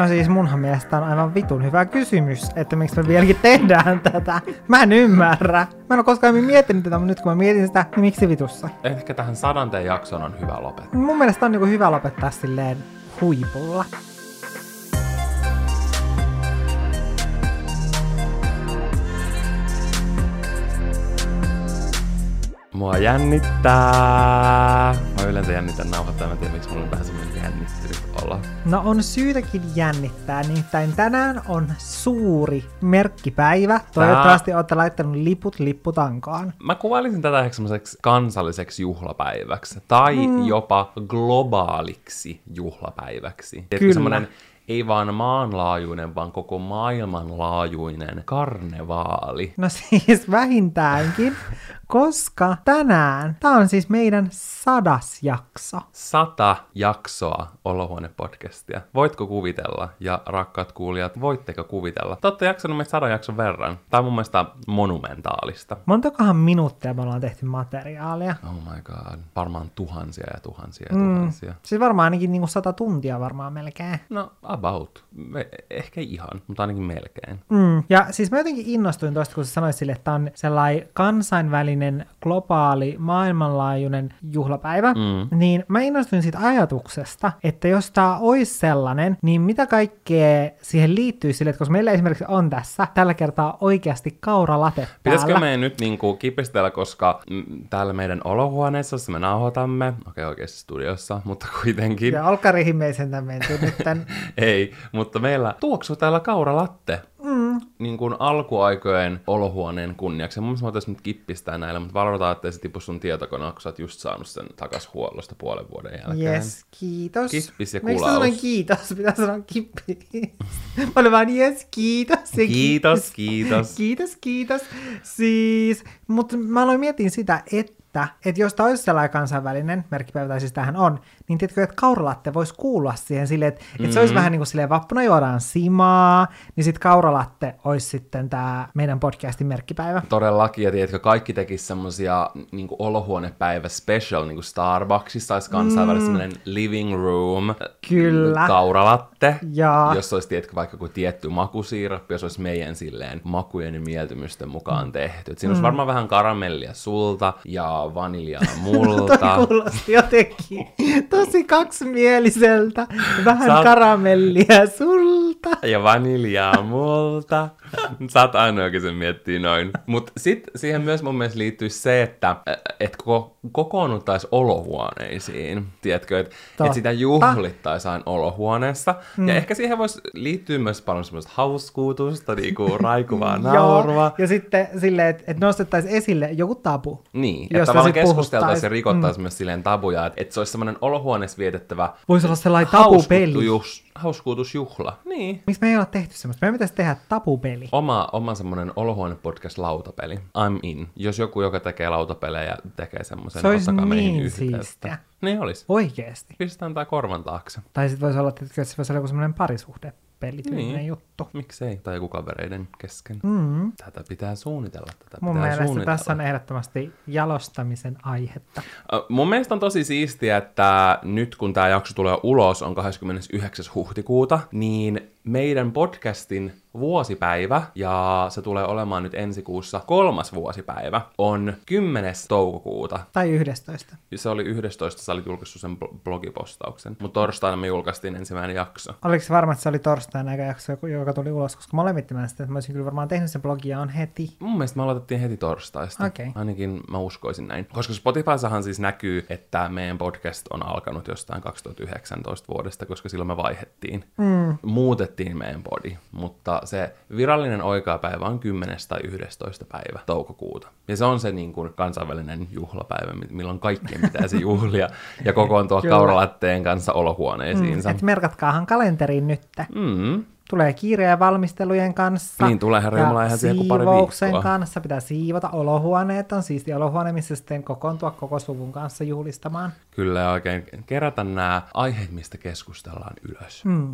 No siis munhan mielestä on aivan vitun hyvä kysymys, että miksi me vieläkin tehdään tätä. Mä en ymmärrä. Mä en ole koskaan miettinyt tätä, mutta nyt kun mä mietin sitä, niin miksi vitussa? Ehkä tähän sadanteen jakson on hyvä lopettaa. Mun mielestä on niinku hyvä lopettaa silleen huipulla. Mua jännittää. Mä yleensä jännitän nauhoittaa, mä en tiedä miksi mulla on vähän semmoinen jännittynyt olla. No on syytäkin jännittää, nimittäin tänään on suuri merkkipäivä. Toivottavasti olette laittanut liput lipputankaan. Mä kuvailisin tätä ehkä semmoiseksi kansalliseksi juhlapäiväksi, tai mm. jopa globaaliksi juhlapäiväksi. Kyllä. semmoinen ei vaan maanlaajuinen, vaan koko maailmanlaajuinen karnevaali. No siis vähintäänkin, koska tänään, tämä on siis meidän sadas jakso. Sata jaksoa Olohuone-podcastia. Voitko kuvitella, ja rakkaat kuulijat, voitteko kuvitella? Te olette jaksanut meitä sadan jakson verran. Tämä on mun mielestä monumentaalista. Montakohan minuuttia me ollaan tehty materiaalia? Oh my god. Varmaan tuhansia ja tuhansia ja tuhansia. Siis varmaan ainakin niinku sata tuntia varmaan melkein. No, about. Me, ehkä ihan, mutta ainakin melkein. Mm. Ja siis mä jotenkin innostuin tuosta, kun sä sanoit sille, että tämä on sellainen kansainvälinen, globaali, maailmanlaajuinen juhlapäivä, mm. niin mä innostuin siitä ajatuksesta, että jos tämä olisi sellainen, niin mitä kaikkea siihen liittyy sille, että koska meillä esimerkiksi on tässä tällä kertaa oikeasti kauralate Pitäisikö meidän nyt niinku kipistellä, koska mm, täällä meidän olohuoneessa, jossa me nauhoitamme, okei okay, oikeassa studiossa, mutta kuitenkin, Ja olkarihin me ei sentään menty nyt ei, mutta meillä tuoksuu täällä kauralatte. Mm. Niin kuin alkuaikojen olohuoneen kunniaksi. Mun mielestä mä nyt kippistää näillä, mutta varoitetaan, ettei se tipu sun tietokoneella, kun sä oot just saanut sen takas huollosta puolen vuoden jälkeen. Yes, kiitos. Kippis ja mä kulaus. sanoin kiitos? Pitää sanoa kippi. mä olin vaan yes, kiitos. ja Kiitos, kiitos. Kiitos, kiitos. Siis, mutta mä aloin miettiä sitä, että, että jos tämä olisi sellainen kansainvälinen merkkipäivä, tai siis tähän on, niin tiedätkö, että kauralatte voisi kuulua siihen silleen, että, mm-hmm. että se olisi vähän niin kuin silleen vappuna juodaan simaa, niin sitten kauralatte olisi sitten tämä meidän podcastin merkkipäivä. Todellakin, ja tiedätkö, kaikki tekis semmosia niin olohuonepäivä special, niin kuin Starbucksissa olisi kansainvälinen mm. living room, Kyllä. kauralatte, Ja- jos olisi, tiedätkö, vaikka joku tietty makusiirappi, jos olisi meidän silleen makujen ja mieltymysten mukaan tehty. Et siinä olisi varmaan vähän karamellia sulta ja vaniljaa multa. Toi kuulosti jotenkin tosi kaksimieliseltä. Vähän Sä oot- karamellia sulta. ja vaniljaa multa. Sä oot ainoa, joka sen miettii noin. Mutta sitten siihen myös mun mielestä liittyy se, että et koko, kokoonnuttaisiin olohuoneisiin. Tiedätkö, että et sitä juhlittaisiin olohuoneessa. Mm. Ja ehkä siihen voisi liittyä myös paljon semmoista hauskuutusta, niinku raikuvaa naurua. Ja sitten silleen, että, että nostettaisiin esille joku tabu. Niin, että tavallaan keskusteltaisiin ja puhuttaisiin. rikottaisiin mm. myös silleen tabuja, että, että se olisi semmoinen olohuoneessa vietettävä Voisi olla sellainen tabupeli. hauskuutus- hauskuutusjuhla. Niin. Miksi me ei ole tehty semmoista? Meidän pitäisi tehdä tapupeli. Oma, oma semmoinen olohuone-podcast lautapeli. I'm in. Jos joku, joka tekee lautapelejä, tekee semmoisen, Se olisi niin siistiä. Niin olisi. Oikeesti. Pistetään tää korvan taakse. Tai sitten voisi olla, että se voisi olla joku semmoinen parisuhdepeli tyylinen Niin. juttu. Miksei? Tai joku kavereiden kesken. Mm. Tätä pitää suunnitella. Tätä Mun pitää mielestä suunnitella. tässä on ehdottomasti jalostamisen aihetta. Ö, Mun mielestä on tosi siistiä, että nyt kun tämä jakso tulee ulos, on 29. huhtikuuta, niin meidän podcastin vuosipäivä, ja se tulee olemaan nyt ensi kuussa kolmas vuosipäivä, on 10. toukokuuta. Tai 11. Se oli 11, sä olit julkaissut sen bl- blogipostauksen, mutta torstaina me julkaistiin ensimmäinen jakso. Oliko se varma, että se oli torstaina eikä jakso, joka tuli ulos, koska molemmat mä sitten, että mä olisin kyllä varmaan tehnyt sen blogia on heti. Mun mielestä me aloitettiin heti torstaista. Okei. Ainakin mä uskoisin näin. Koska Spotifyssahan siis näkyy, että meidän podcast on alkanut jostain 2019 vuodesta, koska silloin me vaihettiin. Mm. Muutettiin meidän body. Mutta se virallinen oikeapäivä on 10. tai 11. päivä toukokuuta. Ja se on se niin kuin kansainvälinen juhlapäivä, mi- milloin kaikkien pitäisi juhlia ja kokoontua kauralatteen kanssa olohuoneisiinsa. Että merkatkaahan kalenteriin nyt. Mm. Tulee kiireen valmistelujen kanssa. Niin, tulee, herra eihän siihen pari viikkoa. kanssa pitää siivota. Olohuoneet on siisti olohuone, missä sitten kokoontua koko suvun kanssa juhlistamaan. Kyllä oikein kerätä nämä aiheet, mistä keskustellaan ylös. Mm.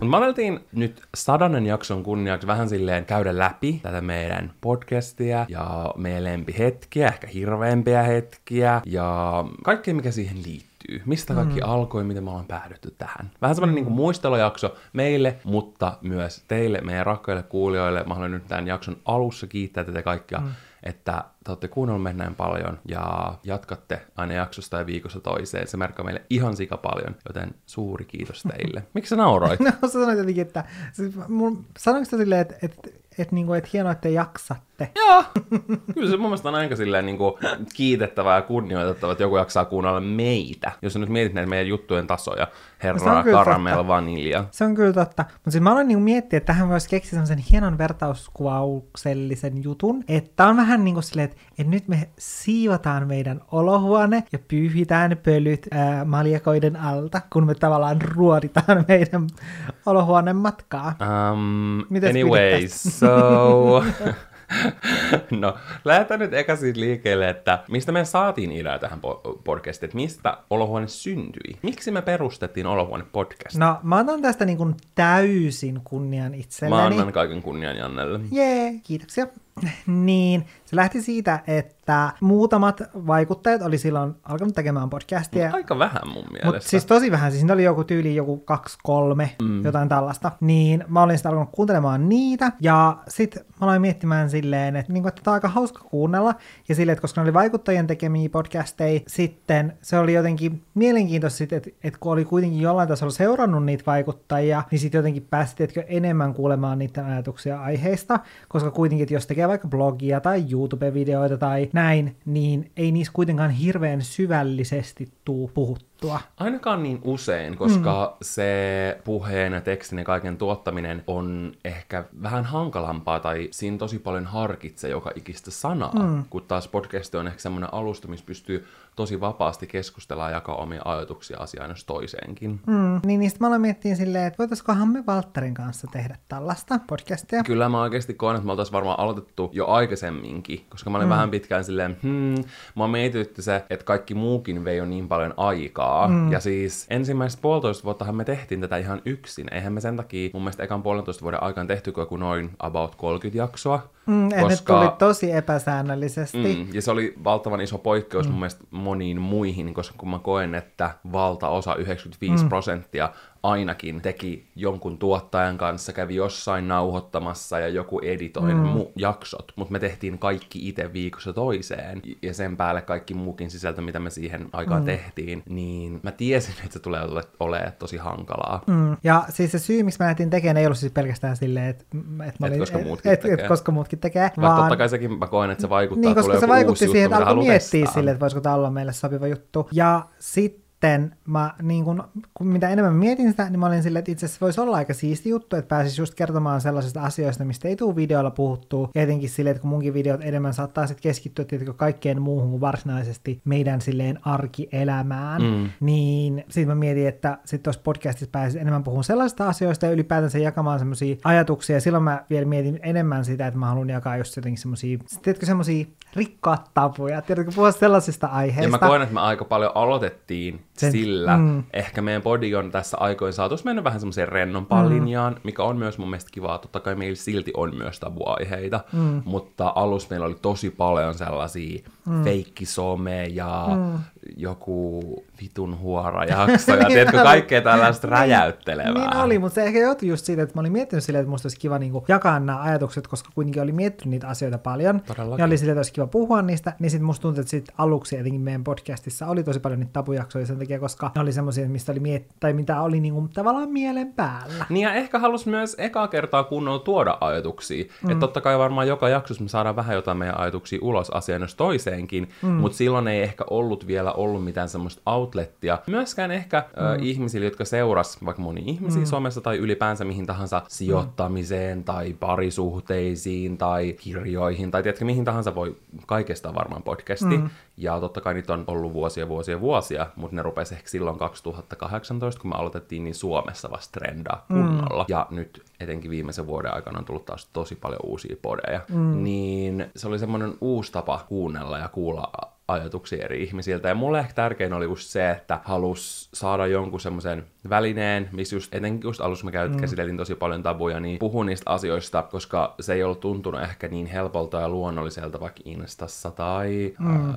Mutta me nyt sadannen jakson kunniaksi vähän silleen käydä läpi tätä meidän podcastia ja meidän lempihetkiä, ehkä hirveämpiä hetkiä ja kaikkea mikä siihen liittyy. Liittyy? Mistä kaikki mm. alkoi, miten me ollaan päädytty tähän? Vähän semmoinen mm. niin muistelujakso meille, mutta myös teille, meidän rakkaille kuulijoille. Mä haluan nyt tämän jakson alussa kiittää teitä kaikkia, mm. että te olette kuunnellut meitä näin paljon ja jatkatte aina jaksosta ja viikosta toiseen. Se merkkaa meille ihan sika paljon, joten suuri kiitos teille. Miksi sä nauroit? no sanoit jotenkin, että siis mun, sanoinko silleen, että, että että niinku, et hienoa, että jaksatte. Joo, kyllä se mun mielestä on aika silleen niinku kiitettävää ja kunnioitettavaa, että joku jaksaa kuunnella meitä. Jos sä nyt mietit näitä meidän juttujen tasoja, herra karamel vanilja. Se on kyllä totta. Mutta siis mä aloin niinku miettiä, että tähän voisi keksiä sellaisen hienon vertauskuvauksellisen jutun, että on vähän niin kuin silleen, että, että nyt me siivotaan meidän olohuone ja pyyhitään pölyt ää, maljakoiden alta, kun me tavallaan ruoditaan meidän olohuoneen matkaa. Um, anyways, so... no, lähdetään nyt eka siitä liikkeelle, että mistä me saatiin idea tähän podcastiin, että mistä olohuone syntyi? Miksi me perustettiin olohuone podcast? No, mä otan tästä niin kuin täysin kunnian itselleni. Mä annan kaiken kunnian Jannelle. Jee, kiitoksia. Niin, se lähti siitä, että muutamat vaikuttajat oli silloin alkanut tekemään podcastia. Aika vähän mun mielestä. Mutta siis tosi vähän, siis oli joku tyyli joku kaksi, kolme, mm. jotain tällaista. Niin mä olin sitten alkanut kuuntelemaan niitä, ja sitten mä aloin miettimään silleen, että, niin että tämä on aika hauska kuunnella, ja silleen, että koska ne oli vaikuttajien tekemiä podcasteja, sitten se oli jotenkin mielenkiintoista, että, että kun oli kuitenkin jollain tasolla seurannut niitä vaikuttajia, niin sitten jotenkin pääsi enemmän kuulemaan niiden ajatuksia aiheista, koska kuitenkin, jos tekee vaikka blogia tai YouTube-videoita tai näin, niin ei niissä kuitenkaan hirveän syvällisesti tuu puhuttua. Ainakaan niin usein, koska mm. se puheen ja tekstin ja kaiken tuottaminen on ehkä vähän hankalampaa tai siinä tosi paljon harkitsee joka ikistä sanaa, mm. kun taas podcast on ehkä semmoinen alusta, missä pystyy tosi vapaasti keskustella ja jakaa omia ajatuksia asiaan jos toiseenkin. Mm. Niin niistä mä aloin miettiä silleen, että voitaisikohan me Valtterin kanssa tehdä tällaista podcastia. Kyllä mä oikeasti koen, että me oltaisiin varmaan aloitettu jo aikaisemminkin, koska mä olin mm. vähän pitkään silleen, hmm, mä mietitytti se, että kaikki muukin vei jo niin paljon aikaa. Mm. Ja siis ensimmäistä puolitoista vuottahan me tehtiin tätä ihan yksin. Eihän me sen takia mun mielestä ekan puolentoista vuoden aikaan tehty kuin noin about 30 jaksoa. Mm, koska... ne tuli tosi epäsäännöllisesti. Mm, ja se oli valtavan iso poikkeus mm. mun mielestä moniin muihin, koska kun mä koen, että valtaosa, 95 mm. prosenttia ainakin teki jonkun tuottajan kanssa, kävi jossain nauhoittamassa ja joku editoi mm. mu- jaksot, mutta me tehtiin kaikki itse viikossa toiseen ja sen päälle kaikki muukin sisältö, mitä me siihen aikaan mm. tehtiin, niin mä tiesin, että se tulee olemaan tosi hankalaa. Mm. Ja siis se syy, miksi mä lähdin tekemään, ei ollut siis pelkästään silleen, että, että mä olin, et koska muutkin et, tekee. Et, koska muutkin tekee, vaan... totta kai sekin mä koen, että se vaikuttaa, niin, koska se vaikutti siihen, että alkoi miettiä silleen, että voisiko tämä olla meille sopiva juttu. Ja sitten sitten mä, niin kun, kun mitä enemmän mietin sitä, niin mä olin silleen, että itse asiassa voisi olla aika siisti juttu, että pääsisi just kertomaan sellaisista asioista, mistä ei tule videoilla puhuttua. Ja etenkin silleen, että kun munkin videot enemmän saattaa sitten keskittyä tietenkin kaikkeen muuhun kuin varsinaisesti meidän silleen arkielämään, mm. niin sitten mä mietin, että sitten tuossa podcastissa pääsisi enemmän puhumaan sellaisista asioista ja ylipäätänsä jakamaan semmoisia ajatuksia. Ja silloin mä vielä mietin enemmän sitä, että mä haluan jakaa just jotenkin semmoisia, tiedätkö, semmoisia rikkoa tapoja, tiedätkö, puhua sellaisista aiheista. Ja mä koen, että me aika paljon aloitettiin sen, sillä. Mm. Ehkä meidän body on tässä aikoin saatu mennyt vähän semmoiseen rennompaan mm. linjaan, mikä on myös mun mielestä kivaa. Totta kai meillä silti on myös tabuaiheita, mm. mutta alussa meillä oli tosi paljon sellaisia mm. feikkisome ja mm. joku vitun huora jakso ja niin tiedätkö, kaikkea tällaista niin, räjäyttelevää. Niin oli, mutta se ehkä johtui just siitä, että mä olin miettinyt silleen, että musta olisi kiva niinku jakaa nämä ajatukset, koska kuitenkin oli miettinyt niitä asioita paljon. Todellakin. Ja oli silleen, että olisi kiva puhua niistä, niin sitten musta tuntui, että sit aluksi etenkin meidän podcastissa oli tosi paljon niitä tabujaksoja sen takia, koska ne oli semmoisia, mistä oli miet- tai mitä oli niinku tavallaan mielen päällä. Niin ja ehkä halus myös ekaa kertaa kunnolla tuoda ajatuksia. Mm. Että totta kai varmaan joka jaksossa me saadaan vähän jotain meidän ajatuksia ulos asiaan jos toiseenkin, mm. mutta silloin ei ehkä ollut vielä ollut mitään semmoista outlettia. Myöskään ehkä mm. ö, ihmisille, jotka seuras vaikka moni ihmisiä mm. somessa tai ylipäänsä mihin tahansa sijoittamiseen mm. tai parisuhteisiin tai kirjoihin tai tiedätkö, mihin tahansa voi kaikesta varmaan podcasti. Mm. Ja totta kai niitä on ollut vuosia, vuosia, vuosia, mutta ne rupesi ehkä silloin 2018, kun me aloitettiin, niin Suomessa vasta trendaa mm. kunnolla. Mm. Ja nyt etenkin viimeisen vuoden aikana on tullut taas tosi paljon uusia podeja. Mm. Niin se oli semmoinen uusi tapa kuunnella ja kuulla ajatuksia eri ihmisiltä. Ja mulle ehkä tärkein oli just se, että halus saada jonkun semmoisen välineen, missä just etenkin just alussa me käyt, mm. käsiteltiin tosi paljon tabuja, niin puhun niistä asioista, koska se ei ollut tuntunut ehkä niin helpolta ja luonnolliselta vaikka Instassa tai mm. ähm,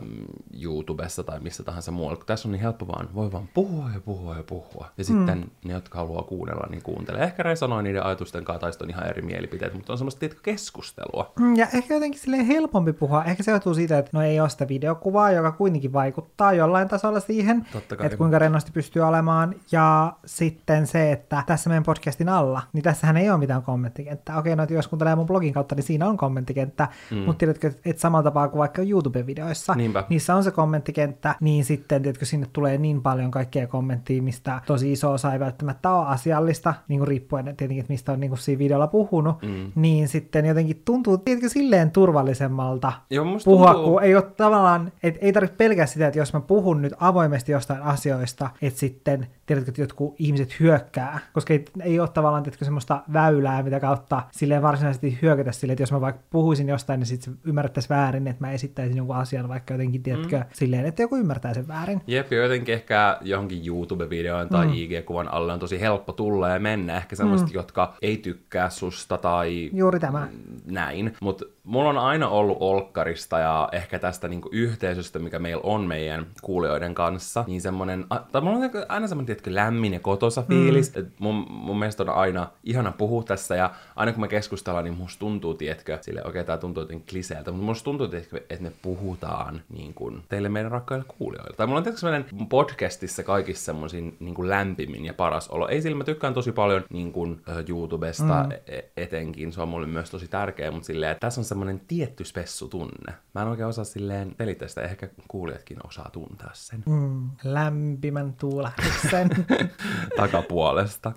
YouTubessa tai missä tahansa muualla. Kun tässä on niin helppo vaan, voi vaan puhua ja puhua ja puhua. Ja sitten mm. ne, jotka haluaa kuunnella, niin kuuntelee. Ehkä resonoi niiden ajatusten kanssa, tai on ihan eri mielipiteet, mutta on semmoista keskustelua. Mm, ja ehkä jotenkin silleen helpompi puhua. Ehkä se johtuu siitä, että no ei ole sitä videokuvaa, joka kuitenkin vaikuttaa jollain tasolla siihen, että kuinka rennosti pystyy olemaan. Ja sitten se, että tässä meidän podcastin alla, niin tässähän ei ole mitään kommenttikenttää. Okei, no jos kuuntelee mun blogin kautta, niin siinä on kommenttikenttä, mm. mutta tiedätkö, että samalla tapaa kuin vaikka YouTube-videoissa, Niinpä. niissä on se kommenttikenttä, niin sitten tiedätkö, sinne tulee niin paljon kaikkea kommenttia, mistä tosi iso osa ei välttämättä ole asiallista, niin kuin riippuen tietenkin, että mistä on niin kuin siinä videolla puhunut, mm. niin sitten jotenkin tuntuu, tiedätkö, silleen turvallisemmalta Joo, puhua, tuntuu... kun ei ole tavallaan, et ei tarvitse pelkää sitä, että jos mä puhun nyt avoimesti jostain asioista, että sitten, tiedätkö, että jotkut ihmiset hyökkää, koska ei, ei ole tavallaan, tiedätkö, semmoista väylää, mitä kautta silleen varsinaisesti hyökätä silleen, että jos mä vaikka puhuisin jostain, niin sitten ymmärrettäisiin väärin, että mä esittäisin jonkun asian vaikka jotenkin, tiedätkö, mm. silleen, että joku ymmärtää sen väärin. Jep, jotenkin ehkä johonkin YouTube-videoon tai mm. IG-kuvan alle on tosi helppo tulla ja mennä. Ehkä semmoista, mm. jotka ei tykkää susta tai... Juuri tämä. Näin. Mutta mulla on aina ollut Olkkarista ja ehkä tästä niinku yhteisöstä, mikä meillä on meidän kuulijoiden kanssa, niin semmoinen, tai mulla on aina semmoinen tietkö lämmin ja kotosa fiilis. Mm. mun, mun mielestä on aina ihana puhua tässä ja aina kun me keskustellaan, niin musta tuntuu, tietkö, sille okei, okay, tää tuntuu jotenkin kliseeltä, mutta musta tuntuu, tietkö, että me puhutaan niin kuin teille meidän rakkaille kuulijoille. Tai mulla on tietysti semmoinen podcastissa kaikissa semmoisin niin kuin lämpimin ja paras olo. Ei sillä mä tykkään tosi paljon niin kuin, YouTubesta mm. E-, etenkin, se on mulle myös tosi tärkeä, mutta silleen, että tässä on semmoinen tietty spessutunne. Mä en oikein osaa silleen selittää sitä, ehkä kuulijatkin osaa tuntea sen. Mm, lämpimän tuulahduksen. Takapuolesta.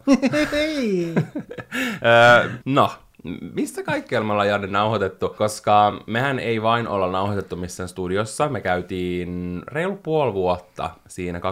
no, Mistä kaikkialla me ollaan Janne nauhoitettu? Koska mehän ei vain olla nauhoitettu missään studiossa. Me käytiin reilu puoli vuotta siinä 2019-2020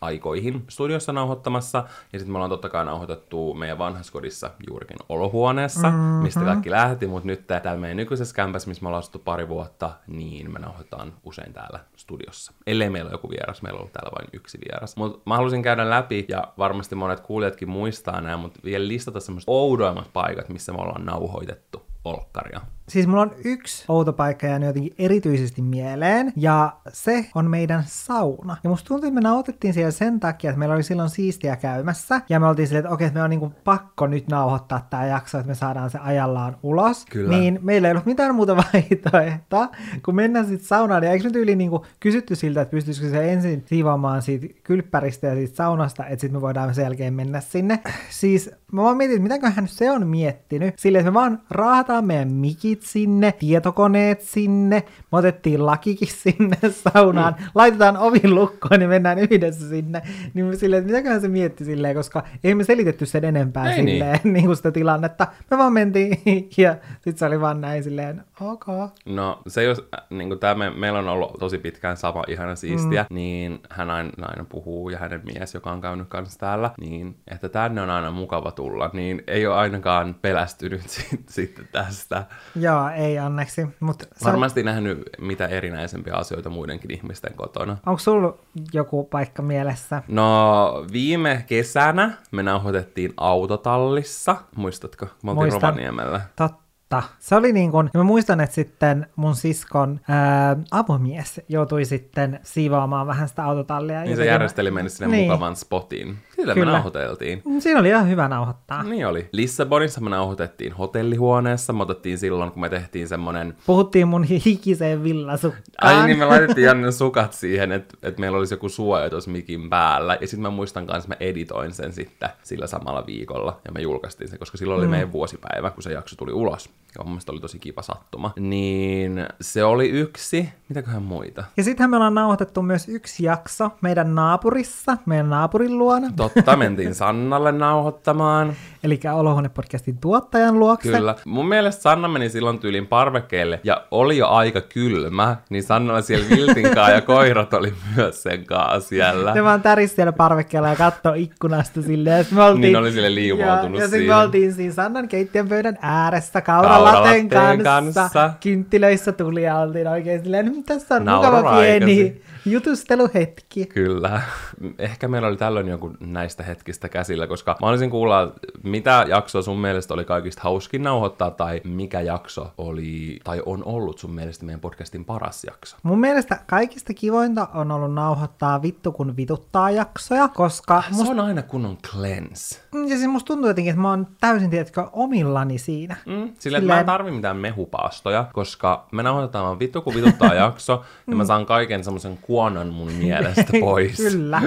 aikoihin studiossa nauhoittamassa. Ja sitten me ollaan totta kai nauhoitettu meidän vanhaskodissa juurikin olohuoneessa, mm-hmm. mistä kaikki lähti. Mutta nyt täällä meidän nykyisessä kämpässä, missä me ollaan asuttu pari vuotta, niin me nauhoitetaan usein täällä studiossa. Ellei meillä ole joku vieras, meillä on ollut täällä vain yksi vieras. Mutta mä halusin käydä läpi, ja varmasti monet kuulijatkin muistaa nämä, mutta vielä listata semmoista oudoimmat paikat, missä me ollaan nauhoitettu olkkaria. Siis mulla on yksi outo paikka jäänyt jotenkin erityisesti mieleen, ja se on meidän sauna. Ja musta tuntuu, että me nauhoitettiin siellä sen takia, että meillä oli silloin siistiä käymässä, ja me oltiin silleen, että okei, että me on niinku pakko nyt nauhoittaa tämä jakso, että me saadaan se ajallaan ulos. Kyllä. Niin meillä ei ollut mitään muuta vaihtoehtoa, kun mennään sitten saunaan, ja eikö me tyyli niinku kysytty siltä, että pystyisikö se ensin siivoamaan siitä kylppäristä ja siitä saunasta, että sitten me voidaan sen jälkeen mennä sinne. Siis mä vaan mietin, että mitäköhän se on miettinyt, silleen, että me vaan raahataan meidän mikit sinne, tietokoneet sinne, me otettiin lakikin sinne saunaan, mm. laitetaan ovin lukkoon niin mennään yhdessä sinne. Niin silleen, että mitäköhän se mietti silleen, koska ei me selitetty sen enempää ei silleen, niin. niin kuin sitä tilannetta. Me vaan mentiin ja sitten se oli vaan näin silleen, ok. No se jos, niin kuin tämä me, meillä on ollut tosi pitkään sama ihana siistiä, mm. niin hän aina, aina puhuu ja hänen mies, joka on käynyt kanssa täällä, niin että tänne on aina mukava tulla, niin ei ole ainakaan pelästynyt sitten tästä. Joo, ei onneksi. Mut Varmasti on... nähnyt mitä erinäisempiä asioita muidenkin ihmisten kotona. Onko sulla joku paikka mielessä? No, viime kesänä me nauhoitettiin autotallissa. Muistatko? Me oltiin Muistan. Rovaniemellä. Totta se oli niin kuin, mä muistan, että sitten mun siskon ää, avomies joutui sitten siivoamaan vähän sitä autotallia. Niin se järjesteli mennä sinne niin. mukavan spotin. Sillä Kyllä. me nauhoiteltiin. Mm, siinä oli ihan hyvä nauhoittaa. Niin oli. Lissabonissa me nauhoitettiin hotellihuoneessa. Me otettiin silloin, kun me tehtiin semmonen... Puhuttiin mun hikiseen villasukkaan. Ai niin, me laitettiin Jannen sukat siihen, että, että meillä olisi joku suoja tuossa mikin päällä. Ja sitten mä muistan kanssa, että mä editoin sen sitten sillä samalla viikolla. Ja me julkaistiin sen, koska silloin oli mm. meidän vuosipäivä, kun se jakso tuli ulos joka mun mielestä oli tosi kiva sattuma. Niin se oli yksi. Mitäköhän muita? Ja sittenhän me ollaan nauhoitettu myös yksi jakso meidän naapurissa, meidän naapurin luona. Totta, mentiin Sannalle nauhoittamaan. Eli Olohuone-podcastin tuottajan luokse. Kyllä. Mun mielestä Sanna meni silloin tyylin parvekkeelle ja oli jo aika kylmä, niin Sannalla siellä viltinkaa ja koirat oli myös sen kanssa siellä. Ne vaan täris siellä parvekkeella ja katto ikkunasta silleen. Me oltiin, niin oli sille liivoutunut Ja, ja sitten me oltiin siinä Sannan keittiön pöydän ääressä kauralla nauralatten kanssa. kanssa. Kynttilöissä tuli ja oltiin oikein silleen, "Mm, tässä on Nauroi mukava pieni aikaisin. Jutusteluhetki. Kyllä. Ehkä meillä oli tällöin joku näistä hetkistä käsillä, koska mä olisin kuulla, mitä jaksoa sun mielestä oli kaikista hauskin nauhoittaa, tai mikä jakso oli, tai on ollut sun mielestä meidän podcastin paras jakso. Mun mielestä kaikista kivointa on ollut nauhoittaa vittu kun vituttaa jaksoja, koska Se musta, on aina kunnon cleanse. ja siis musta tuntuu jotenkin, että mä oon täysin, tiedätkö, omillani siinä. Mm, sillä Silleen... mä en tarvi mitään mehupaastoja, koska me nauhoitetaan vaan vittu kun vituttaa jakso, ja mä saan kaiken semmoisen kuonan mun mielestä pois. Kyllä.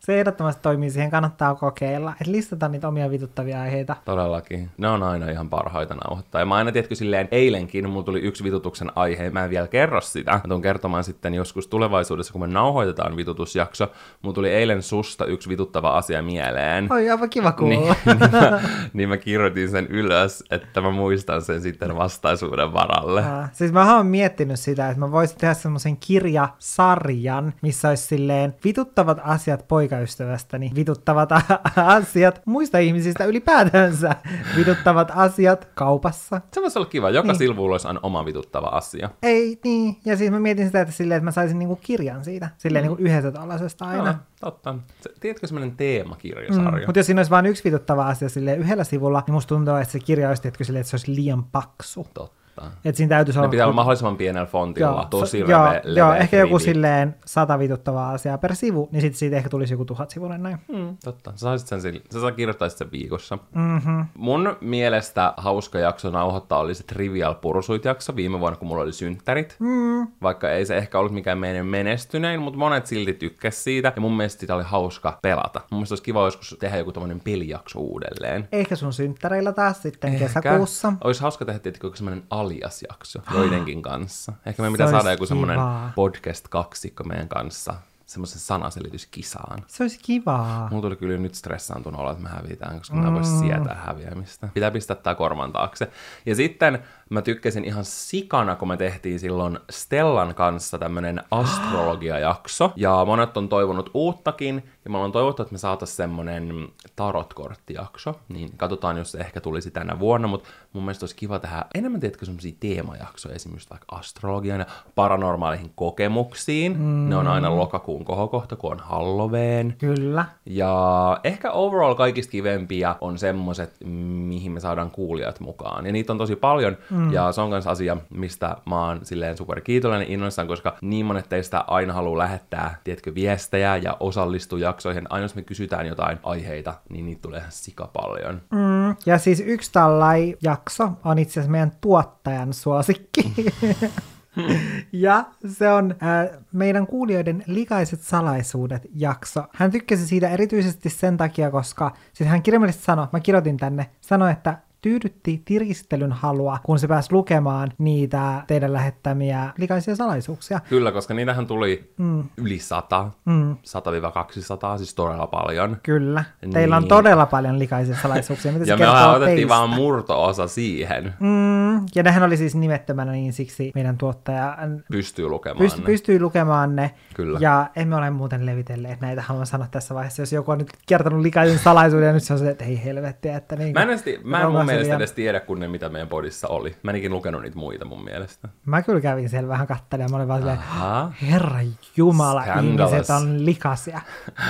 Se ehdottomasti toimii, siihen kannattaa kokeilla. Että listata niitä omia vituttavia aiheita. Todellakin. Ne on aina ihan parhaita nauhoittaa. Ja mä aina, tiedätkö, silleen eilenkin mulla tuli yksi vitutuksen aihe, mä en vielä kerro sitä. Mä tuun kertomaan sitten joskus tulevaisuudessa, kun me nauhoitetaan vitutusjakso. Mulla tuli eilen susta yksi vituttava asia mieleen. Oi, aivan kiva kuulla. Niin, niin, mä, niin mä kirjoitin sen ylös, että mä muistan sen sitten vastaisuuden varalle. Aa, Siis mä oon miettinyt sitä, että mä voisin tehdä semmoisen kirjasarjan, missä olisi silleen vituttavat asiat poikaystävästäni, vituttavat a- asiat muista ihmisistä ylipäätänsä, vituttavat asiat kaupassa. Se voisi olla kiva. Joka niin. sivulla olisi aina oma vituttava asia. Ei niin, ja siis mä mietin sitä, että silleen, että mä saisin niinku kirjan siitä, silleen mm. niinku yhdestä tällaisesta aina. Joo, totta. Se, tiedätkö semmoinen teemakirjasarja? Mutta jos siinä olisi vain yksi vituttava asia silleen yhdellä sivulla, niin musta tuntuu, että se kirja olisi tiedätkö, silleen, että se olisi liian paksu. Totta. Että siinä täytyisi Ne olla... pitää olla mahdollisimman pienellä fontilla, tosi so- joo, leveä joo, ehkä joku rivi. silleen sata vituttavaa asiaa per sivu, niin sitten siitä ehkä tulisi joku tuhat sivuinen näin. Mm, totta. Sä, saisit sen, sille- sä saa kirjoittaisit sen viikossa. Mm-hmm. Mun mielestä hauska jakso nauhoittaa oli se Trivial Pursuit jakso viime vuonna, kun mulla oli synttärit. Mm. Vaikka ei se ehkä ollut mikään meidän menestynein, mutta monet silti tykkäs siitä. Ja mun mielestä sitä oli hauska pelata. Mun mielestä olisi kiva joskus tehdä joku tämmöinen pelijakso uudelleen. Ehkä sun synttäreillä taas sitten Ehkä. kesäkuussa. Olisi hauska tehdä tietenkin joku semmoinen alias-jakso joidenkin kanssa. Ehkä Se pitää olisi saada joku semmoinen podcast-kaksikko meidän kanssa semmoisen sanaselityskisaan. Se olisi kivaa. Mulla tuli kyllä nyt stressaantunut olla, että me hävitään, koska mä en voi sietää häviämistä. Pitää pistää tää korvan taakse. Ja sitten mä tykkäsin ihan sikana, kun me tehtiin silloin Stellan kanssa tämmönen astrologiajakso. Ja monet on toivonut uuttakin. Ja mä oon toivottu, että me saatais semmonen tarotkorttijakso. Niin katsotaan, jos se ehkä tulisi tänä vuonna. Mutta mun mielestä olisi kiva tehdä enemmän, tiedätkö, semmosia teemajaksoja. Esimerkiksi vaikka astrologian ja paranormaaleihin kokemuksiin. Mm. Ne on aina lokakuun kohokohta, kun on Halloween. Kyllä. Ja ehkä overall kaikista kivempiä on semmoset, mihin me saadaan kuulijat mukaan. Ja niitä on tosi paljon, mm. Ja se on myös asia, mistä mä oon silleen super kiitollinen innoissaan, koska niin monet teistä aina haluaa lähettää, tiedätkö, viestejä ja osallistua jaksoihin. Aina jos me kysytään jotain aiheita, niin niitä tulee ihan sika paljon. Mm. Ja siis yksi tällai jakso on itse asiassa meidän tuottajan suosikki. ja se on äh, meidän kuulijoiden likaiset salaisuudet jakso. Hän tykkäsi siitä erityisesti sen takia, koska siis hän kirjallisesti sanoi, mä kirjoitin tänne, sanoi, että tyydytti tirkistelyn halua, kun se pääsi lukemaan niitä teidän lähettämiä likaisia salaisuuksia. Kyllä, koska niitähän tuli mm. yli 100, mm. 100-200, siis todella paljon. Kyllä. Teillä on Niin. todella paljon likaisia salaisuuksia. Mitä Ja me otettiin teistä? vaan murto-osa siihen. Mm, ja nehän oli siis nimettömänä, niin siksi meidän tuottaja Pystyy lukemaan pyst- ne. pystyy lukemaan ne. Kyllä. Ja emme ole muuten levitelleet näitä, haluan sanoa tässä vaiheessa. Jos joku on nyt kertonut likaisen salaisuuden ja nyt se on se, että ei helvettiä. Että niin Mä en, edes, ti- mä en mun mielestä edes tiedä, kun ne mitä meidän podissa oli. Mä enikin lukenut niitä muita mun mielestä. Mä kyllä kävin siellä vähän kattelemaan. Mä olin vaan silleen, herra jumala, Scandalous. ihmiset on likaisia.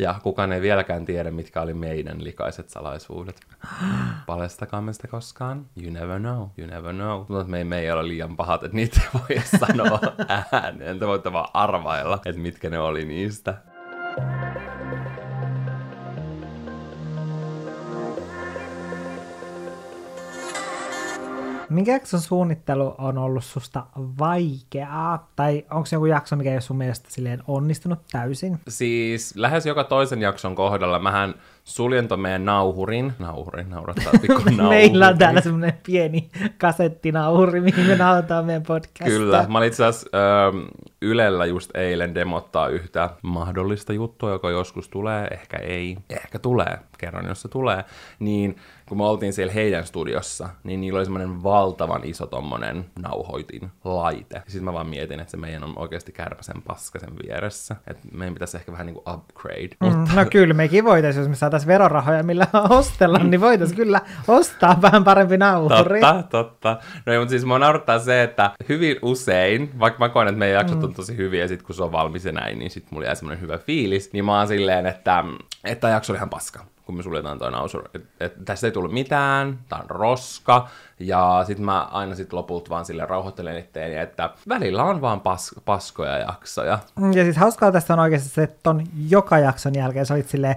Ja kukaan ei vieläkään tiedä, mitkä oli meidän likaiset salaisuudet. Paljastakaamme sitä koskaan. You never know. You never know. Mutta me, me ei ole liian pahat, että niitä ei voi sanoa ääneen. Te voitte vaan arvailla, että mitkä ne oli niistä. Minkä jakson suunnittelu on ollut susta vaikeaa? Tai onko joku jakso, mikä ei ole sun mielestä silleen onnistunut täysin? Siis lähes joka toisen jakson kohdalla mähän suljen meidän nauhurin. Nauhurin, naurattaa pikku nauhuri. Meillä on täällä semmoinen pieni kasettinauhuri, mihin me nauhoitetaan meidän podcastia. Kyllä. Mä olin itse asiassa ähm, Ylellä just eilen demottaa yhtä mahdollista juttua, joka joskus tulee, ehkä ei, ehkä tulee, kerran jos se tulee, niin kun me oltiin siellä heidän studiossa, niin niillä oli semmoinen valtavan iso tommonen nauhoitin laite. Sitten mä vaan mietin, että se meidän on oikeasti kärpäsen paskasen vieressä. Että meidän pitäisi ehkä vähän niinku upgrade. Mm, no kyllä, mekin voitaisiin, jos me saataisiin verorahoja, millä ostella, niin voitaisiin kyllä ostaa vähän parempi nauhuri. Totta, totta. No ei, mutta siis mua naurattaa se, että hyvin usein, vaikka mä koen, että meidän jaksot on tosi hyviä, ja sit kun se on valmis ja näin, niin sit mulla jää semmoinen hyvä fiilis, niin mä oon silleen, että, että tämä jakso oli ihan paska kun me suljetaan toi nausur. Et, et, tästä ei tullut mitään, tää on roska, ja sitten mä aina sit lopulta vaan sille rauhoittelen itteeni, että välillä on vaan pas, paskoja jaksoja. Ja siis hauskaa tästä on oikeasti se, että ton joka jakson jälkeen sä olit silleen,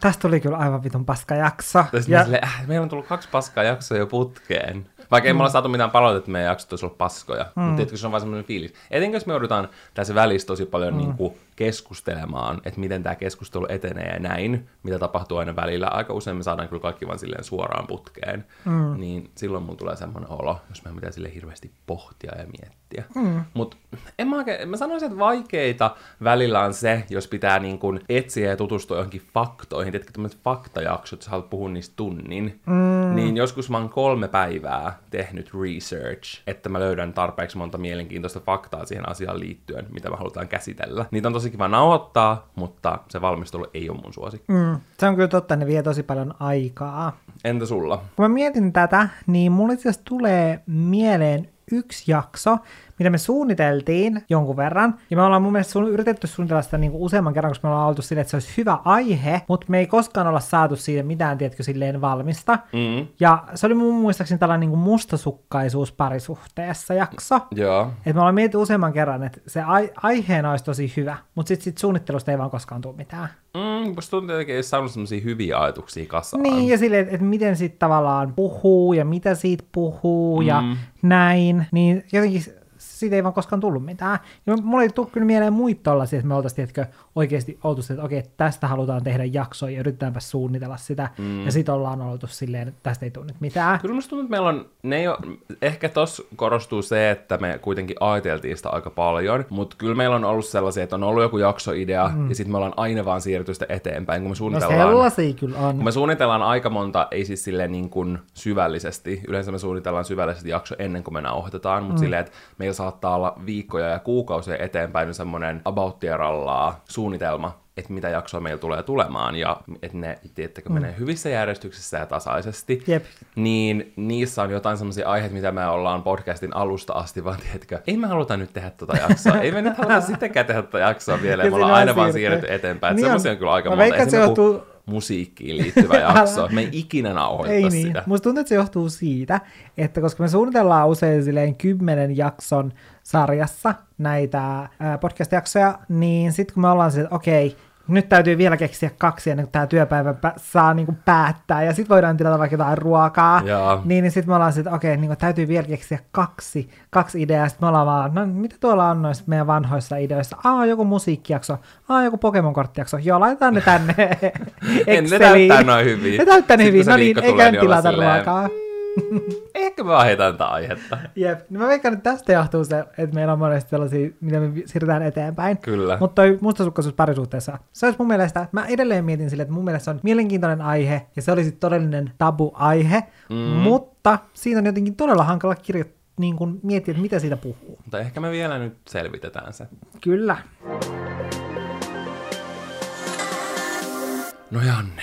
tästä tuli kyllä aivan vitun paska jakso. Ja... Ja... Silleen, äh, meillä on tullut kaksi paskaa jaksoa jo putkeen. Vaikka ei mm. me olla saatu mitään palautetta, että meidän jaksot olisi ollut paskoja. Mm. Mutta tietysti se on vaan semmoinen fiilis. Etenkin jos me joudutaan tässä välissä tosi paljon mm. niin kuin keskustelemaan, että miten tämä keskustelu etenee ja näin, mitä tapahtuu aina välillä. Aika usein me saadaan kyllä kaikki vaan silleen suoraan putkeen. Mm. Niin silloin mulla tulee semmoinen olo, jos mä pitää sille hirveästi pohtia ja miettiä. Mm. Mutta en mä, oikein, mä sanoisin, että vaikeita välillä on se, jos pitää niin kuin etsiä ja tutustua johonkin faktoihin. Tiedätkö tämmöiset faktajaksot, sä haluat puhua niistä tunnin. Mm. Niin joskus mä oon kolme päivää tehnyt research, että mä löydän tarpeeksi monta mielenkiintoista faktaa siihen asiaan liittyen, mitä mä halutaan käsitellä. Niitä on tosi kiva nauhoittaa, mutta se valmistelu ei ole mun suosikki. Mm, se on kyllä totta, ne vie tosi paljon aikaa. Entä sulla? Kun mä mietin tätä, niin mulle itse tulee mieleen yksi jakso, mitä me suunniteltiin jonkun verran. Ja me ollaan mun mielestä sun, yritetty suunnitella sitä niin kuin useamman kerran, koska me ollaan oltu silleen, että se olisi hyvä aihe, mutta me ei koskaan olla saatu siitä mitään, tiedätkö, silleen valmista. Mm. Ja se oli mun muistaakseni tällainen niin kuin mustasukkaisuus parisuhteessa jakso. Joo. Että me ollaan mietitty useamman kerran, että se ai- aiheena olisi tosi hyvä, mutta sitten sit suunnittelusta ei vaan koskaan tule mitään. Mm, musta tuntuu, että ei saanut sellaisia hyviä ajatuksia kasaan. Niin, ja silleen, että miten sitten tavallaan puhuu ja mitä siitä puhuu mm. ja näin, niin jotenkin siitä ei vaan koskaan tullut mitään. Ja mulla ei tule kyllä mieleen muita tollaisia, että me oltaisiin oikeasti oltu että okei, tästä halutaan tehdä jakso ja yritetäänpä suunnitella sitä. Mm. Ja sitten ollaan oltu silleen, että tästä ei tule nyt mitään. Kyllä musta tuntuu, että meillä on, ne ei ole, ehkä tos korostuu se, että me kuitenkin ajateltiin sitä aika paljon, mutta kyllä meillä on ollut sellaisia, että on ollut joku jaksoidea mm. ja sitten me ollaan aina vaan siirtynyt sitä eteenpäin, kun me no suunnitellaan. No sellaisia kyllä on. Kun me suunnitellaan aika monta, ei siis silleen niin kuin syvällisesti, yleensä me suunnitellaan syvällisesti jakso ennen kuin me nauhoitetaan, mutta mm. silleen, että meillä saattaa olla viikkoja ja kuukausia eteenpäin semmoinen about suunnitelma, että mitä jaksoa meillä tulee tulemaan, ja että ne, tiettäkö, mm. menee hyvissä järjestyksessä ja tasaisesti, Jep. niin niissä on jotain semmoisia aiheita, mitä me ollaan podcastin alusta asti, vaan tiedätkö, ei me haluta nyt tehdä tota jaksoa, ei me nyt haluta sittenkään tehdä tota jaksoa vielä, ja me ollaan aina vaan siirretty eteenpäin, niin semmoisia on kyllä aika monta. Veikkaan, se johtuu... musiikkiin liittyvä jakso, me ei ikinä nauhoita ei niin. sitä. Musta tuntuu, että se johtuu siitä, että koska me suunnitellaan usein silleen kymmenen jakson sarjassa näitä podcast-jaksoja, niin sitten kun me ollaan se, että okei, nyt täytyy vielä keksiä kaksi ennen kuin tämä työpäivä saa niin kuin päättää, ja sitten voidaan tilata vaikka jotain ruokaa, Jaa. niin, niin sitten me ollaan että okei, niin kuin, täytyy vielä keksiä kaksi, kaksi ideaa, sitten me ollaan vaan, no mitä tuolla on noissa meidän vanhoissa ideoissa, aa, joku musiikkijakso, aa, joku Pokemon-korttijakso, joo, laitetaan ne tänne. En ne täyttää noin hyvin. Ne täyttää ne hyvin, no niin, eikä niin tilata ruokaa. Ehkä me vaihdetaan tätä aihetta. Jep, no mä veikkaan, että tästä johtuu se, että meillä on monesti sellaisia, mitä me siirrytään eteenpäin. Kyllä. Mutta toi mustasukkaisuus parisuhteessa, se olisi mun mielestä, mä edelleen mietin sille, että mun mielestä se on mielenkiintoinen aihe, ja se olisi todellinen tabu-aihe, mm. mutta siitä on jotenkin todella hankala kirjoittaa niin kuin miettiä, että mitä siitä puhuu. Mutta ehkä me vielä nyt selvitetään se. Kyllä. No Janne,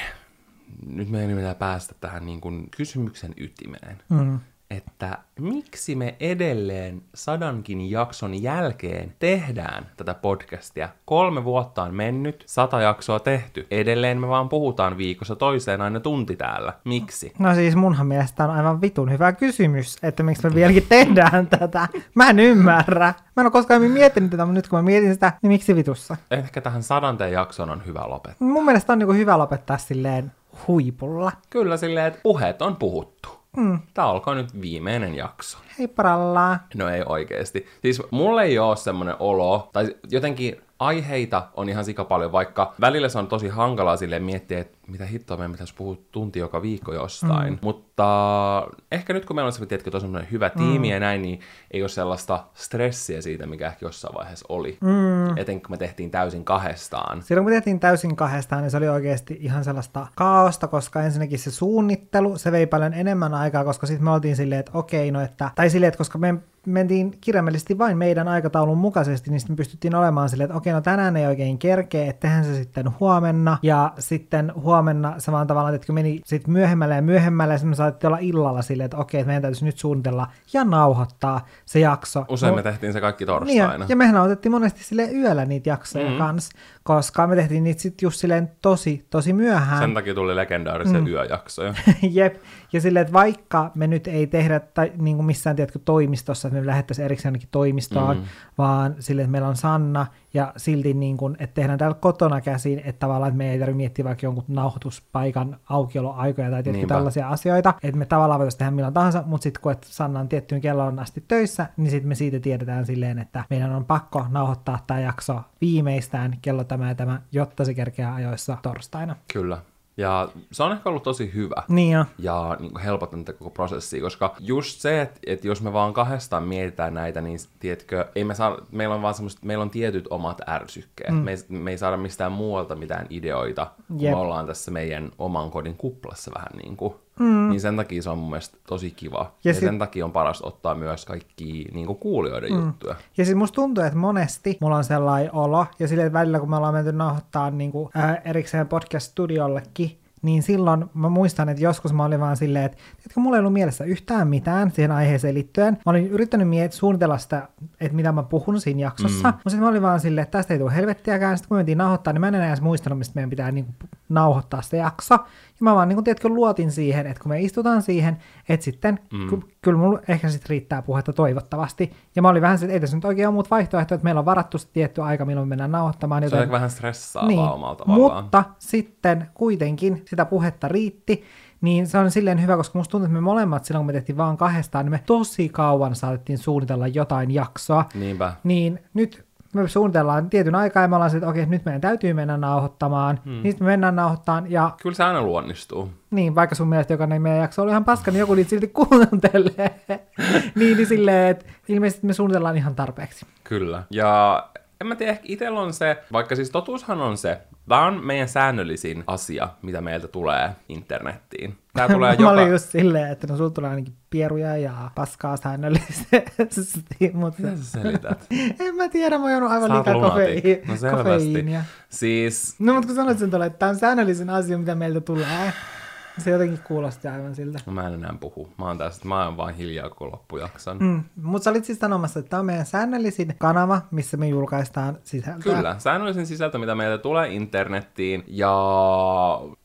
nyt meidän pitää päästä tähän niin kuin kysymyksen ytimeen. Mm että miksi me edelleen sadankin jakson jälkeen tehdään tätä podcastia. Kolme vuotta on mennyt, sata jaksoa tehty. Edelleen me vaan puhutaan viikossa toiseen aina tunti täällä. Miksi? No siis munhan mielestä on aivan vitun hyvä kysymys, että miksi me vieläkin tehdään tätä. Mä en ymmärrä. Mä en ole koskaan miettinyt tätä, mutta nyt kun mä mietin sitä, niin miksi vitussa? Ehkä tähän sadanteen jakson on hyvä lopettaa. Mun mielestä on niin hyvä lopettaa silleen huipulla. Kyllä silleen, että puheet on puhuttu. Mm. Tämä olkoon nyt viimeinen jakso. Hei parallaa. No ei oikeesti. Siis mulle ei ole semmoinen olo, tai jotenkin aiheita on ihan sika paljon, vaikka välillä se on tosi hankalaa sille miettiä, että mitä hittoa meidän pitäisi puhua tunti joka viikko jostain. Mm. Mutta ehkä nyt kun meillä on se, tiedätkö, tosi hyvä tiimi mm. ja näin, niin ei ole sellaista stressiä siitä, mikä ehkä jossain vaiheessa oli. Mm. Etenkin kun me tehtiin täysin kahdestaan. Silloin kun me tehtiin täysin kahdestaan, niin se oli oikeasti ihan sellaista kaaosta, koska ensinnäkin se suunnittelu, se vei paljon enemmän aikaa, koska sitten me oltiin silleen, että okei, no että, tai silleen, että koska me mentiin kirjaimellisesti vain meidän aikataulun mukaisesti, niin sitten pystyttiin olemaan silleen, että okei, no tänään ei oikein kerkeä, että tehdään se sitten huomenna, ja sitten huomenna huomenna se vaan tavallaan, että meni sit myöhemmälle ja myöhemmälle, ja me saatiin olla illalla silleen, että okei, että meidän täytyisi nyt suunnitella ja nauhoittaa se jakso. Usein no, me tehtiin se kaikki niin, torstaina. ja, ja mehän nautettiin monesti sille yöllä niitä jaksoja mm. kanssa, koska me tehtiin niitä sitten just silleen tosi, tosi myöhään. Sen takia tuli legendaarisia mm. yöjaksoja. Jep, ja silleen, että vaikka me nyt ei tehdä tai niin kuin missään tiedätkö, toimistossa, että me lähettäisiin erikseen ainakin toimistoon, mm. vaan silleen, että meillä on Sanna, ja silti niin kuin, että tehdään täällä kotona käsin, että tavallaan että me ei tarvitse miettiä vaikka jonkun nauhoituspaikan aukioloaikoja tai tietysti tällaisia asioita, että me tavallaan voitaisiin tehdä milloin tahansa, mutta sitten kun että Sanna on tiettyyn kelloon asti töissä, niin sitten me siitä tiedetään silleen, että meidän on pakko nauhoittaa tämä jakso viimeistään kello tämä ja tämä, jotta se kerkeää ajoissa torstaina. Kyllä. Ja se on ehkä ollut tosi hyvä. Niin jo. Ja niin kuin helpottanut tätä koko prosessia, koska just se, että, että jos me vaan kahdestaan mietitään näitä, niin tiedätkö, ei me saa, meillä on vaan semmoista, meillä on tietyt omat ärsykkeet. Mm. Me, ei, me ei saada mistään muualta mitään ideoita, kun Jep. me ollaan tässä meidän oman kodin kuplassa vähän niin kuin. Mm. Niin sen takia se on mun mielestä tosi kiva. Ja, ja sit... sen takia on paras ottaa myös kaikki niin kuin kuulijoiden mm. juttuja. Ja siis musta tuntuu, että monesti mulla on sellainen olo, ja silleen välillä kun me ollaan menty nauhoittaa niin kuin, äh, erikseen podcast-studiollekin, niin silloin mä muistan, että joskus mä olin vaan silleen, että tiedätkö, mulla ei ollut mielessä yhtään mitään siihen aiheeseen liittyen. Mä olin yrittänyt miet- suunnitella sitä, että mitä mä puhun siinä jaksossa, mm. mutta sitten mä olin vaan silleen, että tästä ei tule helvettiäkään. Sitten kun me mentiin nauhoittaa, niin mä en enää edes muistanut, mistä meidän pitää niin kuin, nauhoittaa se jakso. Ja mä vaan niin kuin, tiedätkö, luotin siihen, että kun me istutaan siihen, että sitten mm. ky- kyllä mulla ehkä sitten riittää puhetta toivottavasti. Ja mä olin vähän että ei tässä nyt oikein ole muut vaihtoehtoja, että meillä on varattu tietty aika, milloin me mennään nauhoittamaan. Joten... Se on vähän stressaavaa niin. omalla tavallaan. Mutta sitten kuitenkin sitä puhetta riitti, niin se on silleen hyvä, koska musta tuntuu, että me molemmat silloin, kun me tehtiin vaan kahdestaan, niin me tosi kauan saatettiin suunnitella jotain jaksoa. Niinpä. Niin nyt me suunnitellaan tietyn aikaa ja me ollaan että okei, nyt meidän täytyy mennä nauhoittamaan. Hmm. Niin sitten me mennään nauhoittamaan ja... Kyllä se aina luonnistuu. Niin, vaikka sun mielestä jokainen meidän jakso oli ihan paska, niin joku niitä silti kuuntelee. niin, niin silleen, että ilmeisesti me suunnitellaan ihan tarpeeksi. Kyllä. Ja en mä tiedä, ehkä itsellä on se, vaikka siis totuushan on se, Tämä on meidän säännöllisin asia, mitä meiltä tulee internettiin. Tää tulee joka... Mä olin just silleen, että no sulla tulee ainakin pieruja ja paskaa säännöllisesti. Mutta... Mitä sä selität? en mä tiedä, mä oon aivan liikaa kofeiinia. No selvästi. Siis... No mutta kun sanoit sen tuolla, että tämä on säännöllisin asia, mitä meiltä tulee. Se jotenkin kuulosti aivan siltä. No mä en enää puhu. Mä oon tästä, mä oon vaan hiljaa koko loppujakson. Mm. Mutta sä olit siis sanomassa, että tämä on meidän säännöllisin kanava, missä me julkaistaan sisältöä. Kyllä, säännöllisin sisältö, mitä meiltä tulee internettiin. Ja,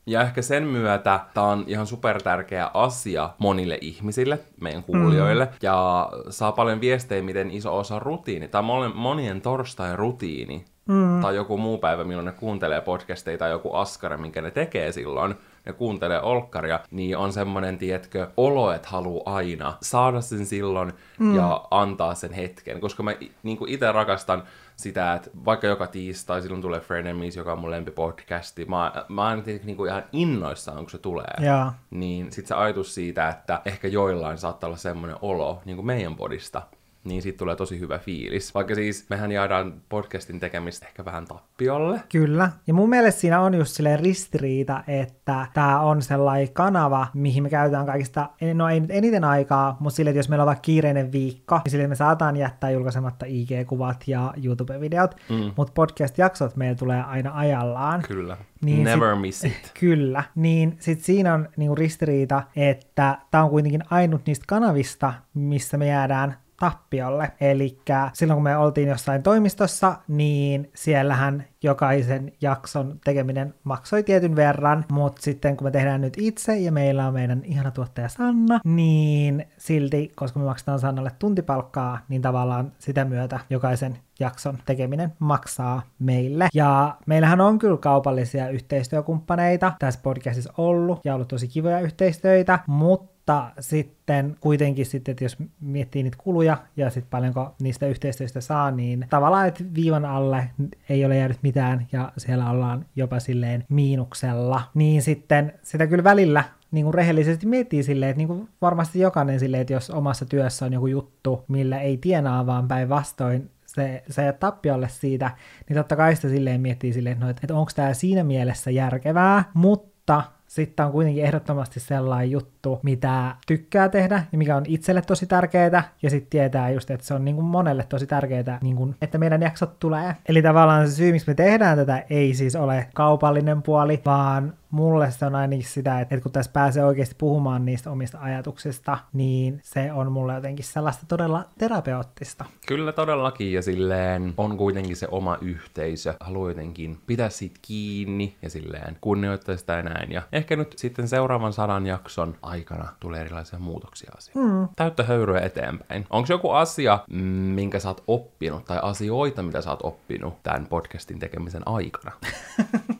ja ehkä sen myötä tämä on ihan super tärkeä asia monille ihmisille, meidän kuulijoille. Mm. Ja saa paljon viestejä, miten iso osa rutiini. Tämä on monien torstai rutiini. Mm. Tai joku muu päivä, milloin ne kuuntelee podcasteja tai joku askara, minkä ne tekee silloin ja kuuntelee olkkaria, niin on semmoinen, tietkö, olo, että haluaa aina saada sen silloin mm. ja antaa sen hetken. Koska mä niin itse rakastan sitä, että vaikka joka tiistai silloin tulee Frenemies, joka on mun lempipodcasti, mä, mä aina niin kuin ihan innoissaan, kun se tulee. Ja. Niin sit se ajatus siitä, että ehkä joillain saattaa olla semmoinen olo niin kuin meidän podista, niin siitä tulee tosi hyvä fiilis. Vaikka siis mehän jäädään podcastin tekemistä ehkä vähän tappiolle. Kyllä. Ja mun mielestä siinä on just silleen ristiriita, että tämä on sellainen kanava, mihin me käytetään kaikista, no ei nyt eniten aikaa, mutta sille, että jos meillä on vaikka kiireinen viikko, niin sille me saataan jättää julkaisematta IG-kuvat ja YouTube-videot, mm. mutta podcast-jaksot meillä tulee aina ajallaan. Kyllä. Niin Never sit, miss it. Kyllä. Niin sit siinä on niinku ristiriita, että tämä on kuitenkin ainut niistä kanavista, missä me jäädään tappiolle. Eli silloin kun me oltiin jossain toimistossa, niin siellähän jokaisen jakson tekeminen maksoi tietyn verran, mutta sitten kun me tehdään nyt itse ja meillä on meidän ihana tuottaja Sanna, niin silti, koska me maksetaan Sannalle tuntipalkkaa, niin tavallaan sitä myötä jokaisen jakson tekeminen maksaa meille. Ja meillähän on kyllä kaupallisia yhteistyökumppaneita tässä podcastissa ollut ja ollut tosi kivoja yhteistyöitä, mutta mutta sitten kuitenkin sitten, että jos miettii niitä kuluja ja sitten paljonko niistä yhteistyöstä saa, niin tavallaan, että viivan alle ei ole jäänyt mitään ja siellä ollaan jopa silleen miinuksella. Niin sitten sitä kyllä välillä niin kuin rehellisesti miettii silleen, että niin kuin varmasti jokainen silleen, että jos omassa työssä on joku juttu, millä ei tienaa, vaan päinvastoin se, se tappiolle siitä, niin totta kai sitä silleen miettii silleen, että, no, että onko tämä siinä mielessä järkevää, mutta sitten on kuitenkin ehdottomasti sellainen juttu, juttu, mitä tykkää tehdä ja mikä on itselle tosi tärkeää, ja sitten tietää just, että se on niin kuin monelle tosi tärkeää, niin kuin, että meidän jaksot tulee. Eli tavallaan se syy, miksi me tehdään tätä, ei siis ole kaupallinen puoli, vaan mulle se on ainakin sitä, että kun tässä pääsee oikeasti puhumaan niistä omista ajatuksista, niin se on mulle jotenkin sellaista todella terapeuttista. Kyllä todellakin, ja silleen on kuitenkin se oma yhteisö, haluaa jotenkin pitää siitä kiinni ja silleen kunnioittaa sitä ja näin. Ja ehkä nyt sitten seuraavan sadan jakson aikana tulee erilaisia muutoksia asioihin. Mm. Täyttä höyryä eteenpäin. Onko joku asia, minkä sä oot oppinut, tai asioita, mitä sä oot oppinut tämän podcastin tekemisen aikana?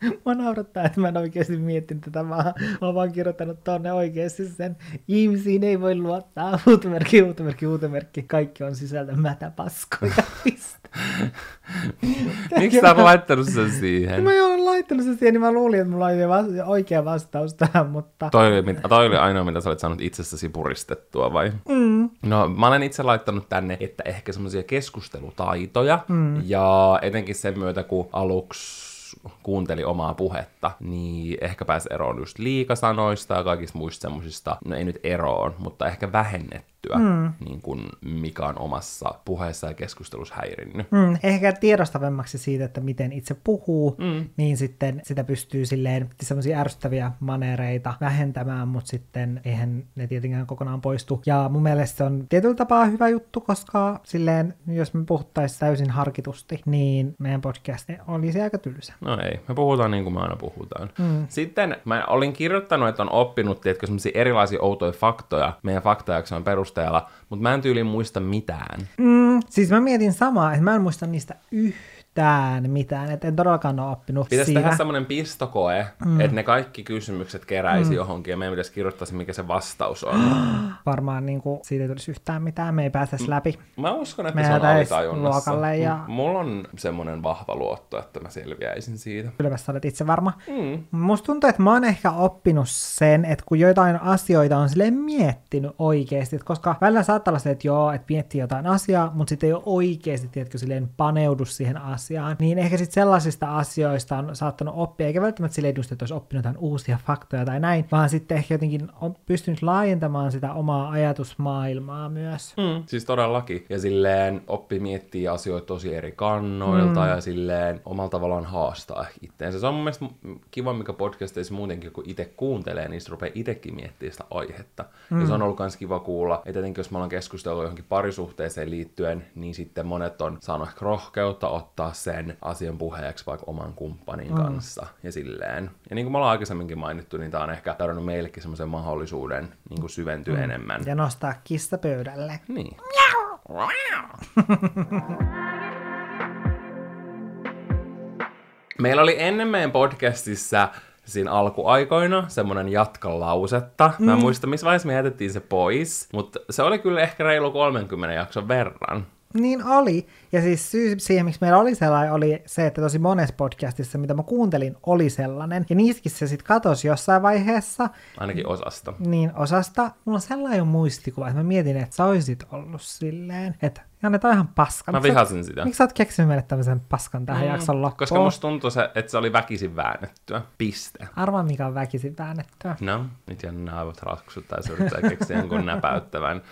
Mua naurattaa, että mä en oikeasti miettinyt tätä, vaan mä oon vaan kirjoittanut tonne oikeasti sen. Ihmisiin ei voi luottaa. Huutomerkki, huutomerkki, huutomerkki. Kaikki on sisältä mätäpaskoja. Miksi sä oot laittanut sen siihen? Mä oon laittanut sen siihen, niin mä luulin, että mulla oli oikea vastaus tähän, mutta... Toi oli, toi oli ainoa, mitä sä olit saanut itsestäsi puristettua, vai? Mm. No, mä olen itse laittanut tänne, että ehkä semmoisia keskustelutaitoja, mm. ja etenkin sen myötä, kun aluksi kuunteli omaa puhetta, niin ehkä pääsi eroon just liikasanoista ja kaikista muista semmoisista, no ei nyt eroon, mutta ehkä vähennetty mm. niin kuin mikä on omassa puheessa ja keskustelussa häirinnyt. Mm. Ehkä tiedostavammaksi siitä, että miten itse puhuu, mm. niin sitten sitä pystyy silleen semmoisia ärsyttäviä manereita vähentämään, mutta sitten eihän ne tietenkään kokonaan poistu. Ja mun mielestä se on tietyllä tapaa hyvä juttu, koska silleen, jos me puhuttaisiin täysin harkitusti, niin meidän podcast olisi aika tylsä. No ei, me puhutaan niin kuin me aina puhutaan. Mm. Sitten mä olin kirjoittanut, että on oppinut, tietkö, erilaisia outoja faktoja meidän faktajakson perusteella, perusteella, mutta mä en tyyliin muista mitään. Mm, siis mä mietin samaa, että mä en muista niistä yhtään yhtään mitään, että en todellakaan ole oppinut Pitäisi siinä. tehdä semmoinen pistokoe, mm. että ne kaikki kysymykset keräisi mm. johonkin ja meidän pitäisi kirjoittaa se, mikä se vastaus on. Varmaan niin kuin, siitä ei tulisi yhtään mitään, me ei päästäisi läpi. Mä uskon, että me se on alitajunnassa. Ja... Mulla on semmoinen vahva luotto, että mä selviäisin siitä. Kyllä sä olet itse varma. Mm. Musta tuntuu, että mä oon ehkä oppinut sen, että kun jotain asioita on silleen miettinyt oikeasti, koska välillä saattaa olla se, että joo, että miettii jotain asiaa, mutta sitten ei ole oikeasti, tiedätkö, silleen paneudu siihen asiaan asiaan, niin ehkä sitten sellaisista asioista on saattanut oppia, eikä välttämättä sille edusta, että olisi oppinut jotain uusia faktoja tai näin, vaan sitten ehkä jotenkin on pystynyt laajentamaan sitä omaa ajatusmaailmaa myös. Mm, siis todellakin. Ja silleen oppi miettiä asioita tosi eri kannoilta mm. ja silleen omalla tavallaan haastaa itteensä. Se on mun mielestä kiva, mikä podcasteissa muutenkin, kun itse kuuntelee, niin rupeaa itsekin miettimään sitä aihetta. Mm. Ja se on ollut myös kiva kuulla, että etenkin jos mä olen keskustellut johonkin parisuhteeseen liittyen, niin sitten monet on saanut ehkä rohkeutta ottaa sen asian puheeksi vaikka oman kumppanin mm. kanssa ja silleen. Ja niin kuin me ollaan aikaisemminkin mainittu, niin tämä on ehkä tarjonnut meillekin semmoisen mahdollisuuden niin kuin syventyä mm. enemmän. Ja nostaa kissa pöydälle. Niin. Meillä oli ennen meidän podcastissa siinä alkuaikoina semmoinen jatkalausetta. Mm. Mä en muista, missä vaiheessa me jätettiin se pois, mutta se oli kyllä ehkä reilu 30 jakson verran. Niin oli. Ja siis syy siihen, miksi meillä oli sellainen, oli se, että tosi monessa podcastissa, mitä mä kuuntelin, oli sellainen. Ja niistäkin se sitten katosi jossain vaiheessa. Ainakin osasta. Niin, osasta. Mulla on sellainen muistikuva, että mä mietin, että sä olisit ollut silleen, että Janne, toi on ihan paska. Mä vihasin sitä. Miksi sä oot keksinyt meille tämmöisen paskan tähän mm, jakson loppuun? Koska musta tuntuu se, että se oli väkisin väännettyä. Piste. Arvaa, mikä on väkisin väännettyä. No, nyt Janne aivot raksuttaa ja yrittää keksiä jonkun näpäyttävän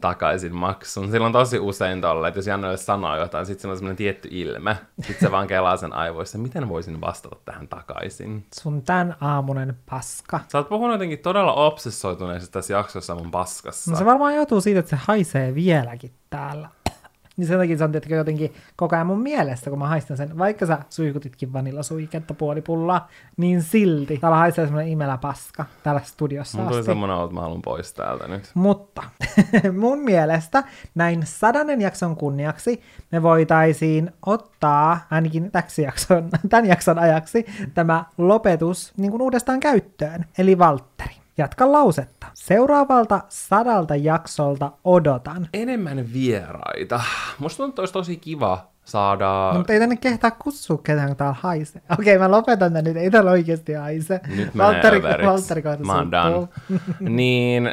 takaisin maksun. Silloin tosi usein tolle, että jos Janne sanoo jotain, sitten on semmoinen tietty ilme. Sitten se vaan kelaa sen aivoissa, miten voisin vastata tähän takaisin. Sun tän aamunen paska. Sä oot puhunut jotenkin todella obsessoituneesti tässä jaksossa mun paskassa. No se varmaan joutuu siitä, että se haisee vieläkin täällä. Niin sen takia se on tietenkin jotenkin koko ajan mun mielestä, kun mä haistan sen, vaikka sä suihkutitkin vanillasuiketta puolipullaa, niin silti täällä haisee semmoinen imelä paska täällä studiossa Mun tuli semmoinen että mä haluan pois täältä nyt. Mutta mun mielestä näin sadannen jakson kunniaksi me voitaisiin ottaa ainakin täksi jakson, tämän jakson ajaksi tämä lopetus niin kuin uudestaan käyttöön, eli Valtteri. Jatka lausetta. Seuraavalta sadalta jaksolta odotan. Enemmän vieraita. Musta tuntuu, että olisi tosi kiva saada... No, mutta ei tänne kehtaa kutsua ketään, kun täällä haisee. Okei, mä lopetan tän nyt, ei täällä oikeasti haise. Nyt Valtteri. Valtteri Mä oon done. niin,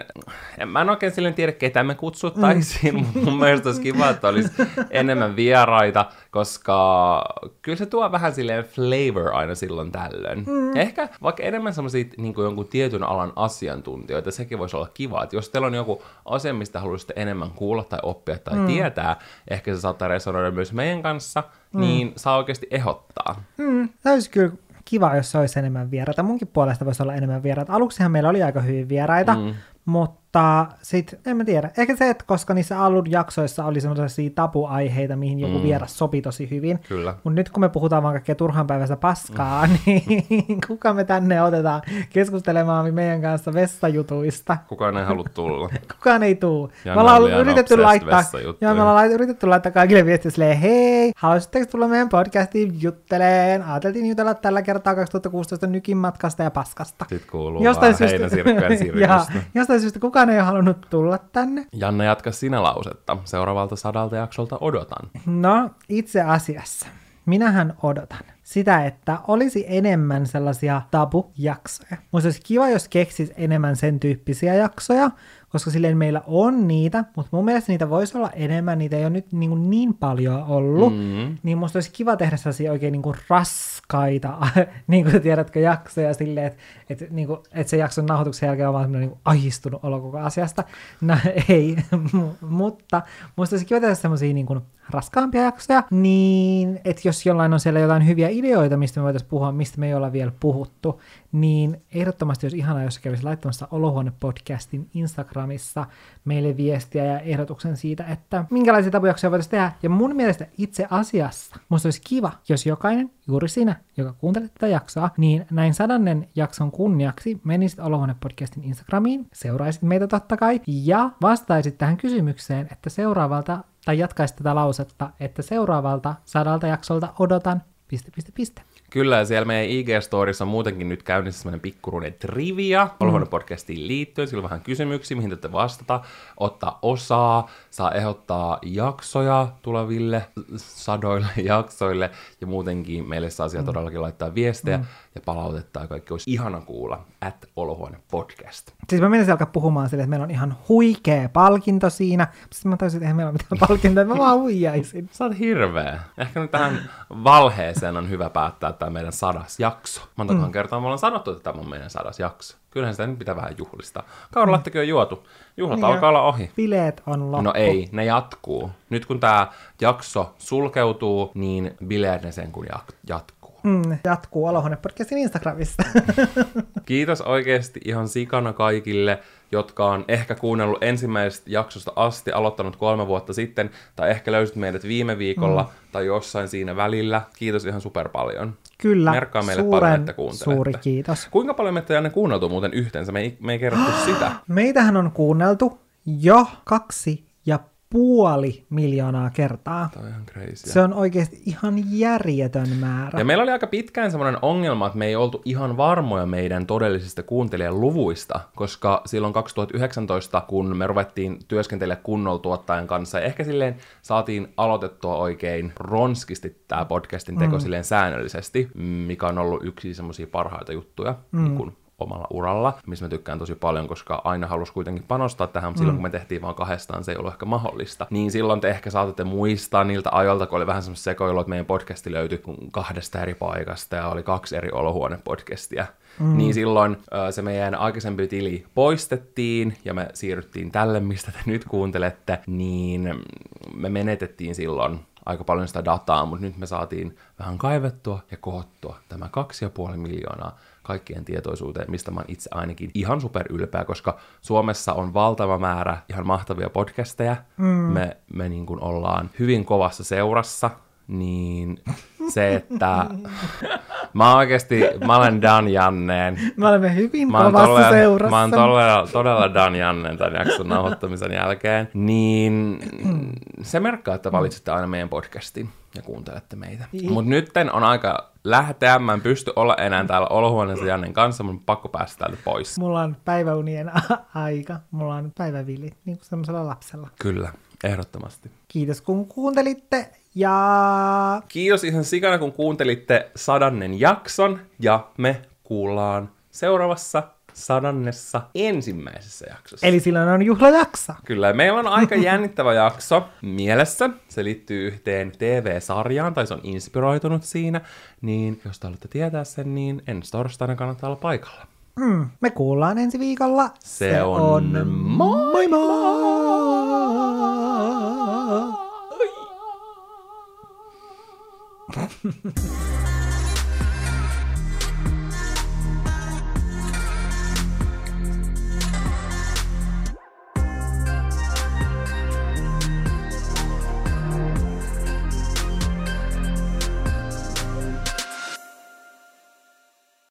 en- mä en oikein silleen tiedä, ketä me kutsuttaisiin, Mm. mutta mun mielestä olisi kiva, että olisi enemmän vieraita, koska kyllä se tuo vähän silleen flavor aina silloin tällöin. Mm. Ehkä vaikka enemmän semmoisia niin jonkun tietyn alan asiantuntijoita, sekin voisi olla kiva, että jos teillä on joku asia, mistä haluaisitte enemmän kuulla tai oppia tai mm. tietää, ehkä se saattaa resonoida myös meidän kanssa, mm. niin saa oikeasti ehdottaa. Mm, tämä olisi kyllä kiva, jos olisi enemmän vieraita. Munkin puolesta voisi olla enemmän vieraita. Aluksihan meillä oli aika hyvin vieraita, mm. Mutta sitten, en mä tiedä. Ehkä se, että koska niissä alun jaksoissa oli sellaisia tapuaiheita, mihin joku mm. vieras sopi tosi hyvin. Kyllä. Mutta nyt kun me puhutaan vaan kaikkea turhanpäiväistä paskaa, mm. niin kuka me tänne otetaan keskustelemaan meidän kanssa vessajutuista? Kukaan ei halua tulla. Kukaan ei tuu. Me ollaan yritetty laittaa, joo, me ollaan yritetty laittaa kaikille viestiä silleen, hei, haluaisitteko tulla meidän podcastiin jutteleen? Ajateltiin jutella tällä kertaa 2016 nykin matkasta ja paskasta. Sitten kuuluu vaan heinäsirkkojen ja, sirkusta. Jostain syystä kukaan ei ole halunnut tulla tänne. Janne, jatka sinä lausetta. Seuraavalta sadalta jaksolta odotan. No, itse asiassa. Minähän odotan sitä, että olisi enemmän sellaisia tabujaksoja. Musta olisi kiva, jos keksis enemmän sen tyyppisiä jaksoja, koska silleen meillä on niitä, mutta mun mielestä niitä voisi olla enemmän, niitä ei ole nyt niin, kuin niin paljon ollut, mm. niin musta olisi kiva tehdä sellaisia oikein niin kuin raskaita, niin kuin tiedätkö, jaksoja silleen, että, että, niin kuin, että se jakson nauhoituksen jälkeen on vaan semmoinen niin kuin ahistunut olo koko asiasta. No ei, mutta musta olisi kiva tehdä semmoisia niin kuin raskaampia jaksoja, niin että jos jollain on siellä jotain hyviä ideoita, mistä me voitaisiin puhua, mistä me ei olla vielä puhuttu, niin ehdottomasti olisi ihanaa, jos kävisi laittamassa Olohuone-podcastin Instagramissa meille viestiä ja ehdotuksen siitä, että minkälaisia tabujaksoja voitaisiin tehdä. Ja mun mielestä itse asiassa musta olisi kiva, jos jokainen, juuri sinä, joka kuuntelet tätä jaksoa, niin näin sadannen jakson kunniaksi menisit Olohuone-podcastin Instagramiin, seuraisit meitä totta kai, ja vastaisit tähän kysymykseen, että seuraavalta, tai jatkaisit tätä lausetta, että seuraavalta sadalta jaksolta odotan, piste, piste, piste. Kyllä, ja siellä meidän IG-storissa on muutenkin nyt käynnissä semmoinen pikkuruinen trivia mm. podcastiin liittyen. Sillä on vähän kysymyksiä, mihin te vastata, ottaa osaa, saa ehdottaa jaksoja tuleville sadoille jaksoille, ja muutenkin meille saa siellä mm. todellakin laittaa viestejä mm. ja palautetta, ja kaikki olisi ihana kuulla at Olohuone podcast. Siis mä menisin alkaa puhumaan sille, että meillä on ihan huikea palkinto siinä. Sitten mä tajusin, että eihän meillä ole mitään palkintoa, mä vaan huijaisin. Sä oot hirveä. Ehkä nyt tähän valheeseen on hyvä päättää tämä meidän sadas jakso. Montakohan mm. kertaa me ollaan sanottu, että tämä on meidän sadas jakso. Kyllähän sitä nyt pitää vähän juhlistaa. Kaudellattakin on juotu. Juhlat Niin alkaa olla ohi. Bileet on loppu. No ei, ne jatkuu. Nyt kun tämä jakso sulkeutuu, niin bileet ne sen kun jat- jatkuu. Mm, jatkuu Olohuone-podcastin Instagramissa. Kiitos oikeasti ihan sikana kaikille, jotka on ehkä kuunnellut ensimmäisestä jaksosta asti, aloittanut kolme vuotta sitten, tai ehkä löysit meidät viime viikolla, mm. tai jossain siinä välillä. Kiitos ihan super paljon. Kyllä, Merkkaa meille suuren paljon, että kuuntelette. suuri kiitos. Kuinka paljon meitä on kuunneltu muuten yhteensä? Me ei, me ei kerrottu sitä. Meitähän on kuunneltu jo kaksi ja puoli miljoonaa kertaa. Tämä on ihan crazy. Se on oikeasti ihan järjetön määrä. Ja meillä oli aika pitkään semmoinen ongelma, että me ei oltu ihan varmoja meidän todellisista kuuntelijan luvuista, koska silloin 2019, kun me ruvettiin työskentelemään kunnolla tuottajan kanssa, ja ehkä silleen saatiin aloitettua oikein ronskisti tämä podcastin teko mm. silleen säännöllisesti, mikä on ollut yksi semmoisia parhaita juttuja, mm. niin kun omalla uralla, missä mä tykkään tosi paljon, koska aina halus kuitenkin panostaa tähän, mutta silloin kun me tehtiin vaan kahdestaan, se ei ollut ehkä mahdollista. Niin silloin te ehkä saatatte muistaa niiltä ajoilta, kun oli vähän semmoista sekoilua, että meidän podcasti löytyi kahdesta eri paikasta ja oli kaksi eri olohuone-podcastia. Mm. Niin silloin ö, se meidän aikaisempi tili poistettiin ja me siirryttiin tälle, mistä te nyt kuuntelette, niin me menetettiin silloin aika paljon sitä dataa, mutta nyt me saatiin vähän kaivettua ja koottua tämä kaksi ja puoli miljoonaa kaikkien tietoisuuteen, mistä mä oon itse ainakin ihan super ylpeä, koska Suomessa on valtava määrä ihan mahtavia podcasteja. Mm. Me, me niin kuin ollaan hyvin kovassa seurassa, niin se, että mä oikeasti, mä olen Dan Janneen. Me olemme hyvin Mä kovassa todella, seurassa. mä oon todella, todella Dan Jannen tämän jakson nauhoittamisen jälkeen, niin se merkkaa, että valitsitte aina meidän podcastin ja kuuntelette meitä. Niin. Mutta nyt on aika lähteä, mä en pysty olla enää täällä olohuoneessa Jannen kanssa, mun on pakko päästä täältä pois. Mulla on päiväunien aika. Mulla on päivävillit, niin kuin semmoisella lapsella. Kyllä, ehdottomasti. Kiitos kun kuuntelitte Ja Kiitos ihan sikana, kun kuuntelitte sadannen jakson, ja me kuullaan seuraavassa sadannessa ensimmäisessä jaksossa. eli silloin on juhlajakso. Kyllä, meillä on aika jännittävä jakso mielessä. Se liittyy yhteen TV-sarjaan, tai se on inspiroitunut siinä. Niin jos te haluatte tietää sen, niin ensi torstaina kannattaa olla paikalla. Mm, me kuullaan ensi viikolla. Se on moi moi! Ha ha ha ha.